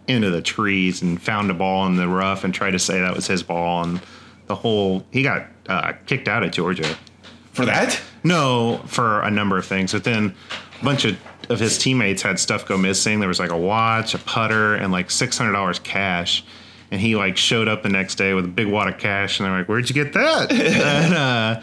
into the trees and found a ball in the rough and tried to say that was his ball and the whole he got uh, kicked out of Georgia. for that. No, for a number of things. But then a bunch of, of his teammates had stuff go missing. There was like a watch, a putter, and like six hundred dollars cash. And he like showed up the next day with a big wad of cash, and they're like, "Where'd you get that?" and uh,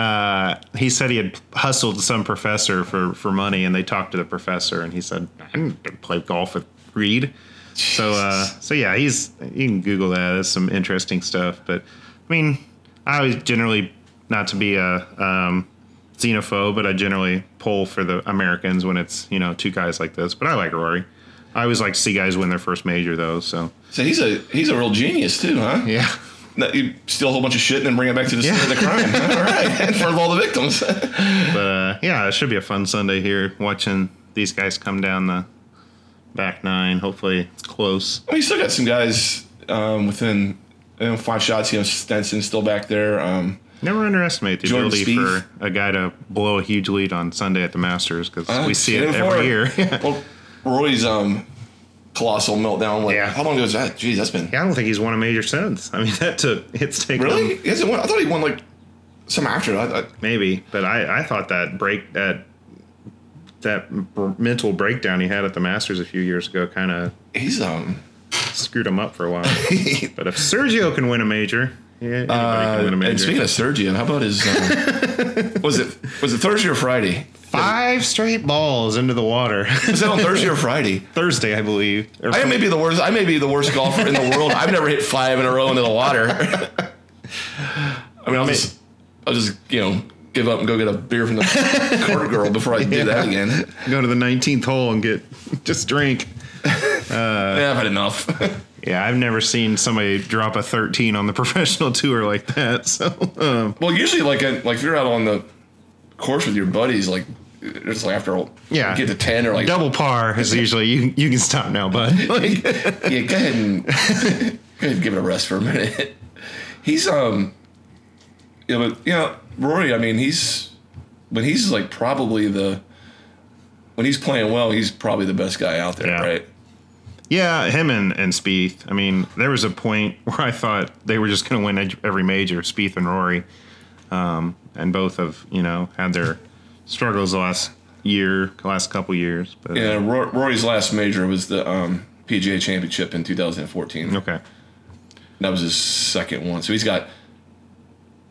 uh, he said he had hustled some professor for, for money, and they talked to the professor, and he said, "I didn't play golf with Reed." So, uh, so yeah, he's you can Google that. There's some interesting stuff. But I mean, I always generally not to be a um, xenophobe, but I generally pull for the Americans when it's you know two guys like this. But I like Rory. I always like to see guys win their first major though. So So he's a he's a real genius too, huh? yeah, That you steal a whole bunch of shit and then bring it back to the scene of the crime. all right, in front of all the victims. but uh, yeah, it should be a fun Sunday here watching these guys come down the back nine. Hopefully it's close. Well, you still got some guys um, within you know, five shots. You know, Stenson still back there. Um, Never underestimate the Jordan ability Spieth. for a guy to blow a huge lead on Sunday at the Masters because Uh, we see it every year. well, Roy's um, colossal meltdown. Like, Yeah. how long ago was that? Geez, that's been Yeah, I don't think he's won a major since. I mean, that took it's taken really. him He hasn't won. I thought he won like some after. I, maybe, but I I thought that break that that mental breakdown he had at the Masters a few years ago kind of he's um. screwed him up for a while. but if Sergio can win a major, yeah, anybody can win a Uh, and speaking of Sergio, how about his? Um, was it was it Thursday or Friday? Five straight balls into the water. Was that on Thursday or Friday? Thursday, I believe. I may be the worst. I may be the worst golfer in the world. I've never hit five in a row into the water. I mean, I'll just, I'll just, you know, give up and go get a beer from the court girl before I do that again. go to the 19th hole and get just drink. yeah, I've had enough. Yeah, I've never seen somebody drop a 13 on the professional tour like that. So, um, well, usually, like, like if you're out on the course with your buddies, like, just like after Yeah. get to ten or like, double par is usually you. You can stop now, bud. Like, yeah, go ahead and go ahead and give it a rest for a minute. He's um, yeah, but you know, Rory. I mean, he's when he's like probably the when he's playing well, he's probably the best guy out there, Yeah. right? Yeah, him and and Spieth. I mean, there was a point where I thought they were just going to win every major, Spieth and Rory, um, and both have you know had their struggles the last year, last couple years. But Yeah, Ro- Rory's last major was the um, PGA Championship in 2014. okay, That was his second one. So he's got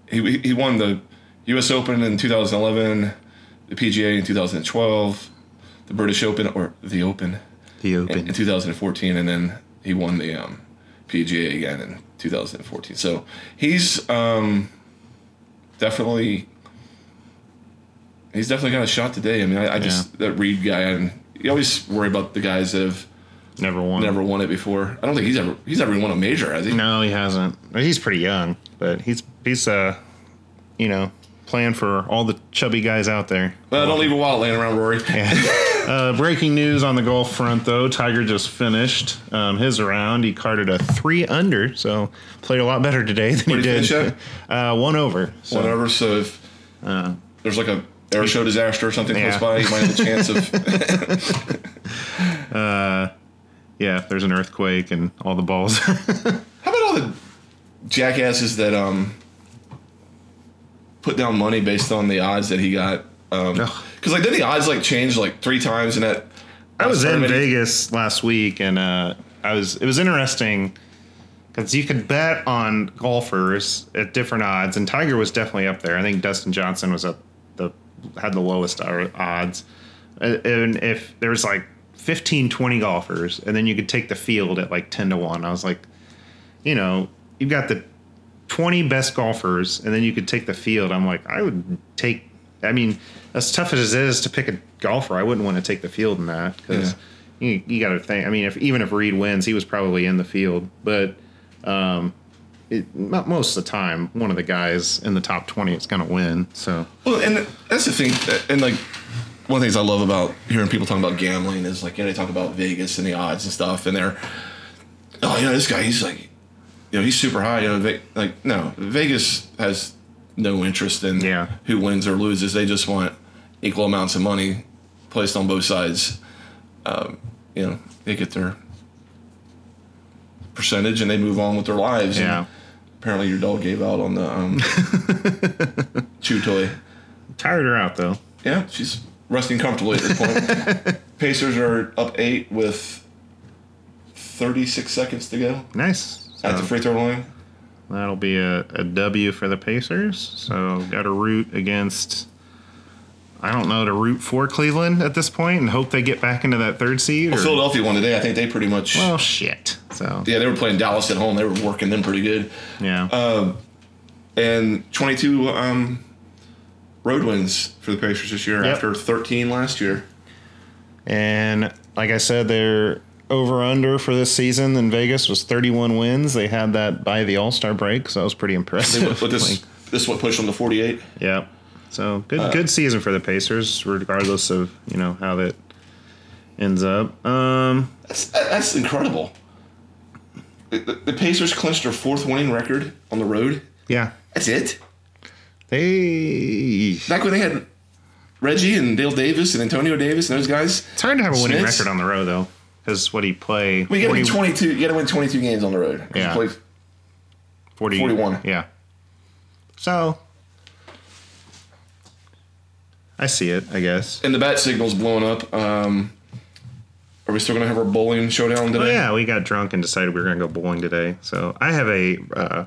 he he won the U.S. Open in 2011, the PGA in 2012, the British Open or the Open the in, in 2014, and then he won the um, PGA again in 2014. So he's um, definitely he's definitely got a shot today. I mean, I, I just that Reed guy, and you always worry about the guys that have Never won. never won it before. I don't think he's ever he's ever won a major, has he? No, he hasn't. He's pretty young, but he's he's uh, you know, playing for all the chubby guys out there. Well, don't leave a wallet laying around, Rory. Uh, breaking news on the golf front, though. Tiger just finished um, his round. He carded a three under, so played a lot better today than Where'd he did. finish Uh, one over. So, Whatever. So if there's like a air show disaster or something Yeah. close by, you might have a chance of. Yeah, if there's an earthquake and all the balls. How about all the jackasses that um put down money based on the odds that he got? Um Ugh. Because like then the odds like changed like three times in that. I was in tournament. Vegas last week, and uh, I was. It was interesting because you could bet on golfers at different odds, and Tiger was definitely up there. I think Dustin Johnson was at the had the lowest odds, and if there was like 15, 20 golfers, and then you could take the field at like ten to one. I was like, you know, you've got the 20 best golfers and then you could take the field i'm like i would take i mean as tough as it is to pick a golfer i wouldn't want to take the field in that because you, you got to think i mean if even if reed wins he was probably in the field but um it, not most of the time one of the guys in the top 20 is going to win so. Well, and that's the thing, and like one of the things I love about hearing people talking about gambling is like you know they talk about Vegas and the odds and stuff, and they're oh you know this guy he's like you know he's super high, you know like no Vegas has no interest in Yeah. who wins or loses, they just want equal amounts of money placed on both sides. Um, you know they get their percentage and they move on with their lives. and yeah apparently your dog gave out on the um, chew toy. tired her out though Yeah, she's resting comfortably at this point. Pacers are up eight with 36 seconds to go nice at the free throw line. That'll be a, a W for the Pacers. So got to root against. I don't know to root for Cleveland at this point and hope they get back into that third seed. Or, Philadelphia won today. I think they pretty much. well, shit. So yeah, they were playing Dallas at home. They were working them pretty good. yeah, Um, And 22 um, road wins for the Pacers this year Yep. after 13 last year. and like I said, their over under for this season in Vegas was 31 wins. They had that by the All Star break, so that was pretty impressive. But this, this what pushed them to 48. Yeah. So good Uh, good season for the Pacers, regardless of, you know, how that ends up. Um That's, that's incredible. The, the- the Pacers clinched their fourth winning record on the road. yeah. That's it. They Back when they had Reggie and Dale Davis and Antonio Davis and those guys. It's hard to have a winning Smiths? record on the road though. Because what he play We got to win 22. You got to win 22 games on the road. Yeah. play 40 41. Yeah. So I see it, I guess. and the bat signal's blowing up. Um, are we still gonna have our bowling showdown today? Oh yeah, we got drunk and decided we were gonna go bowling today. So I have a uh,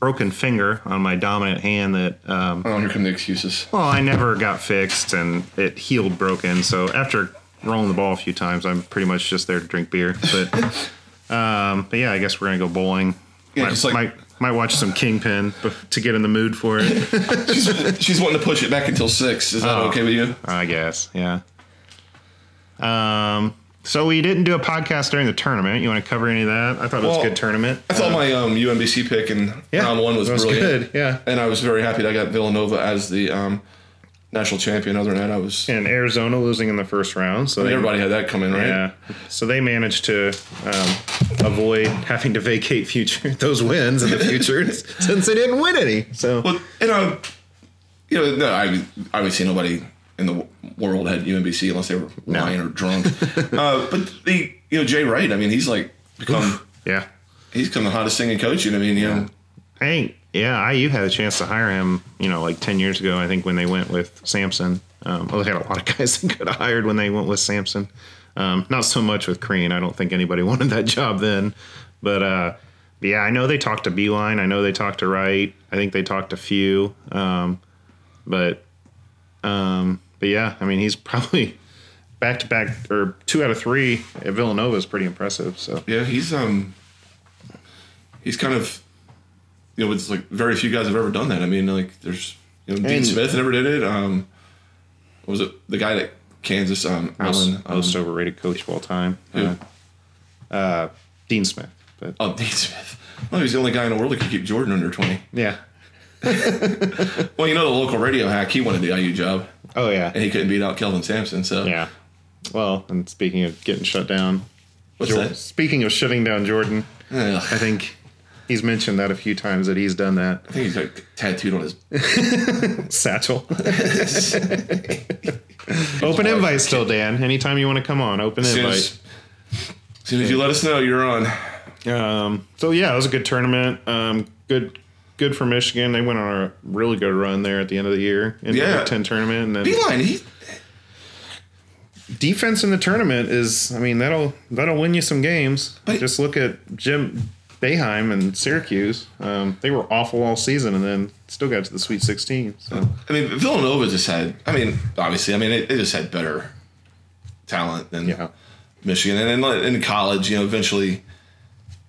broken finger on my dominant hand that um, Oh, here come the excuses. Well, I never got fixed and it healed broken. So after rolling the ball a few times, I'm pretty much just there to drink beer. But um, but yeah, I guess we're gonna go bowling. Yeah, might, just like- might might watch some Kingpin to get in the mood for it. She's, she's wanting to push it back until six. Is that Oh. okay with you? I guess, yeah. Um. So we didn't do a podcast during the tournament. You want to cover any of that? I thought it was a good tournament. I thought my um, UMBC pick in yeah, round one was, was brilliant, good. Yeah. and I was very happy that I got Villanova as the um, national champion. Other than that, I was. And Arizona losing in the first round, so they Everybody had that coming, right? Yeah. So they managed to um, avoid having to vacate future those wins in the future since they didn't win any. So Well, you know, you know, no, I obviously nobody in the world had UMBC unless they were lying or drunk. uh, but the you know Jay Wright, I mean, he's like become yeah, he's become the hottest thing in coaching. I mean, you know, hey, yeah, IU had a chance to hire him. You know, like ten years ago, I think when they went with Sampson. Um, well, they had a lot of guys that could have hired when they went with Sampson. Um, not so much with Crean. I don't think anybody wanted that job then. But uh, yeah, I know they talked to Beilein. I know they talked to Wright. I think they talked to Few. Um, but um, but yeah, I mean, he's probably back to back or two out of three at Villanova is pretty impressive. So yeah, he's um he's kind of you know, it's like very few guys have ever done that. I mean, like there's you know Dean And- Smith never did it. Um, was it the guy that Kansas um most, Allen um, most overrated coach of all time, who? uh, uh, Dean Smith. But oh Dean Smith. Well, he's the only guy in the world that could keep Jordan under twenty. yeah, Well, you know the local radio hack, he wanted the IU job. oh yeah, and he couldn't beat out Kelvin Sampson. So yeah. Well, and speaking of getting shut down, what's Jor- that? speaking of shutting down Jordan, Ugh, I think he's mentioned that a few times that he's done that. I think he's like tattooed on his. Satchel. open invite still, Dan. Anytime you want to come on, open As invite. as, as soon as you let us know, you're on. Um, so yeah, it was a good tournament. Um, good, good for Michigan. They went on a really good run there at the end of the year in the Yeah. Big Ten tournament. And then he defense in the tournament is, I mean, that'll that'll win you some games. But- Just look at Jim Boeheim and Syracuse. Um, they were awful all season, and then still got to the Sweet 16. So I mean, Villanova just had. I mean, obviously, I mean, they, they just had better talent than yeah, Michigan, and like, in college, you know, eventually,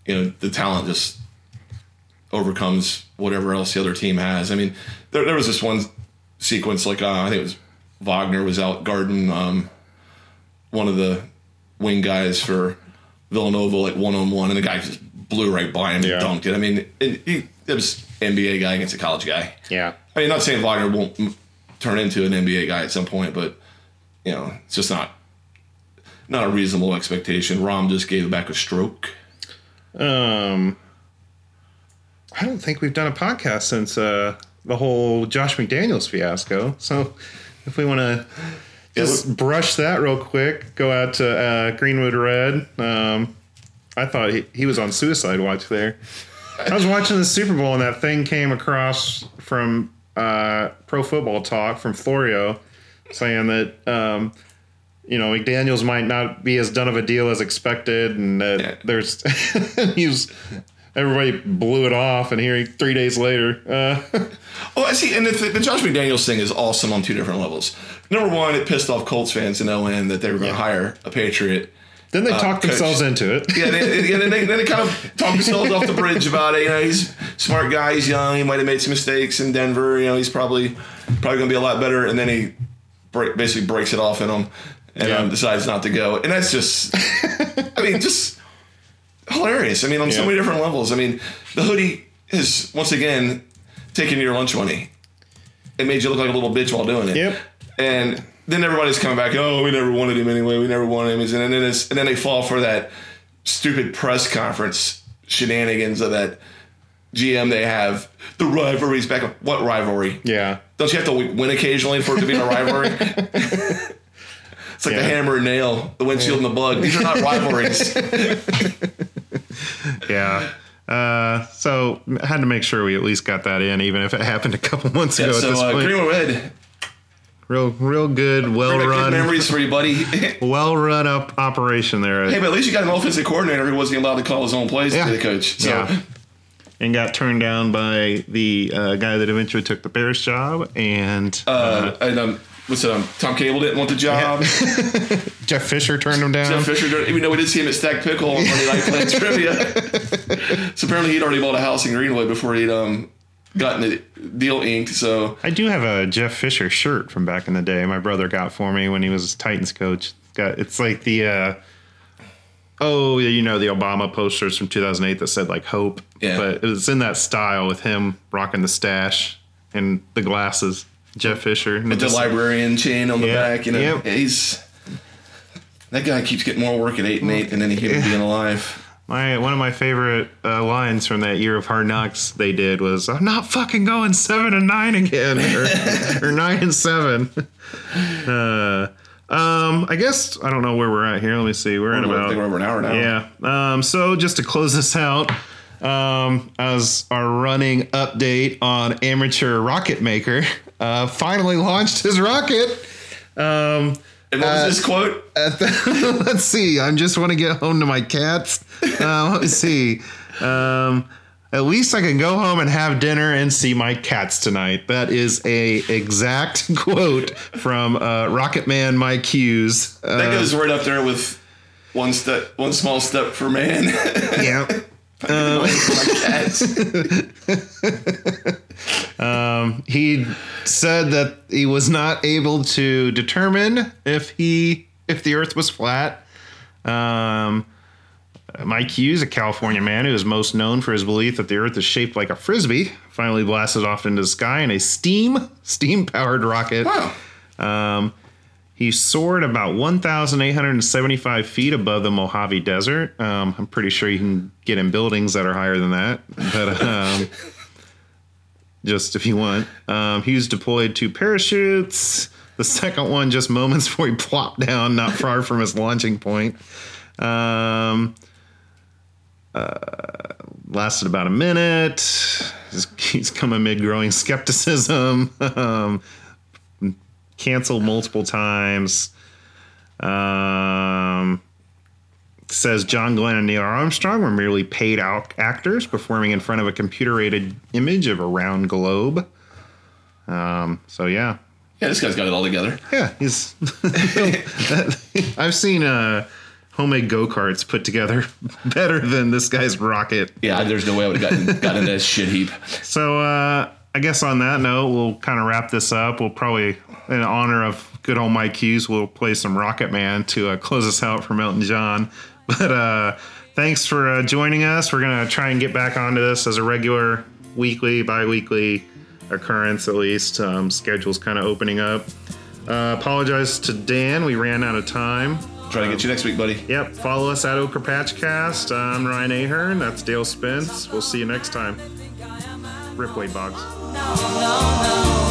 you know, the talent just overcomes whatever else the other team has. I mean, there, there was this one sequence, like uh, I think it was Wagner was out guarding um, one of the wing guys for Villanova, like one on one, and the guy just blew right by him Yeah. and dunked it. I mean, it, he, it was NBA guy against a college guy. yeah, I mean, not saying Wagner won't turn into an NBA guy at some point, but you know, it's just not not a reasonable expectation. Rom just gave back a stroke. Um, I don't think we've done a podcast since uh, the whole Josh McDaniels fiasco. So if we want to just brush that real quick, go out to uh, Greenwood Red. Um, I thought he, he was on suicide watch there. I was watching the Super Bowl and that thing came across from uh, Pro Football Talk from Florio saying that. Um, you know, McDaniel's might not be as done of a deal as expected, and that Yeah. there's he was everybody blew it off, and here three days later, uh, Well, I see, and the, the Josh McDaniels thing is awesome on two different levels. Number one, it pissed off Colts fans in end that they were going to hire a Patriot. Then they Uh, coach. themselves into it. Yeah, they, yeah, then they, then they kind of talk themselves off the bridge about it. You know, he's a smart guy. He's young. He might have made some mistakes in Denver. You know, he's probably probably going to be a lot better. And then he break, basically breaks it off in him and Yeah. um, decides not to go. And that's just, I mean, just hilarious. I mean, on so many different levels. I mean, the hoodie is once again taking your lunch money. It made you look like a little bitch while doing it. Yep. And then everybody's coming back. Oh, we never wanted him anyway. We never wanted him. And then it's, and then they fall for that stupid press conference shenanigans of that GM they have. The rivalry's back. What rivalry? Yeah, Don't you have to win occasionally for it to be a rivalry? it's like Yeah. the hammer and nail, the windshield and the bug. These are not rivalries. yeah. Uh, so I had to make sure we at least got that in, even if it happened a couple months ago. Yeah, at so this uh, point, green or red? Real, real good, well Good run, memories for you, buddy. well run up operation there. Hey, but at least you got an offensive coordinator who wasn't allowed to call his own plays Yeah. to the coach. So Yeah. and got turned down by the uh, guy that eventually took the Bears job. And uh, and um, what's it? Um, Tom Cable didn't want the job. Jeff Fisher turned him down. Jeff Fisher, even though we did see him at Stacked Pickle on Monday Night playing trivia. so apparently he'd already bought a house in Greenwood before he'd um gotten the deal inked. So I do have a Jeff Fisher shirt from back in the day. My brother got for me when he was Titans coach. Got it's like the uh, oh you know the Obama posters from 2008 that said like hope. Yeah. But it was in that style with him rocking the stash and the glasses. Jeff Fisher. And the librarian chain on the Yeah, back, you know. Yeah, he's that guy keeps getting more work at eight and eight than any human being alive. My one of my favorite uh, lines from that year of Hard Knocks they did was "I'm not fucking going seven and nine again or, or nine and seven. Uh, um, I guess I don't know where we're at here. Let me see. We're at I think about we're over an hour now. yeah. Um, so just to close this out, um, as our running update on amateur rocket maker, uh, finally launched his rocket. Um, And what was this quote? the, let's see. I just want to get home to my cats. Uh, let me see. Um, at least I can go home and have dinner and see my cats tonight. That is a exact quote from uh, Rocket Man Mike Hughes. That Uh, goes right up there with one step, one small step for man. yeah. My cats. he said that he was not able to determine if he if the earth was flat um Mike Hughes, a California man who is most known for his belief that the Earth is shaped like a frisbee, finally blasted off into the sky in a steam steam powered rocket. Wow. Um, he soared about 1,875 feet above the Mojave Desert. Um, I'm pretty sure you can get in buildings that are higher than that, but um, just if you want. Um, he was deployed two parachutes. The second one just moments before he plopped down, not far from his launching point. Um, uh, lasted about a minute. He's, he's come amid growing skepticism. um, canceled multiple times. Um, says John Glenn and Neil Armstrong were merely paid out actors performing in front of a computer aided image of a round globe. Um, so yeah, Yeah, this guy's got it all together. yeah, he's. I've seen uh, homemade go karts put together better than this guy's rocket. Yeah, there's no way I would have gotten, gotten into this shit heap. So uh, I guess on that note, we'll kind of wrap this up. We'll probably, in honor of good old Mike Hughes, we'll play some Rocket Man to uh, close us out for Elton John. But uh, thanks for uh, joining us. We're gonna try and get back onto this as a regular, weekly, bi-weekly occurrence at least. Um, schedule's kind of opening up. Uh, apologize to Dan. We ran out of time. Try to get you next week, buddy. Yep. Follow us at Ochre Patchcast. I'm Ryan Ahern. That's Dale Spence. We'll see you next time. Ripway Boggs. Rocket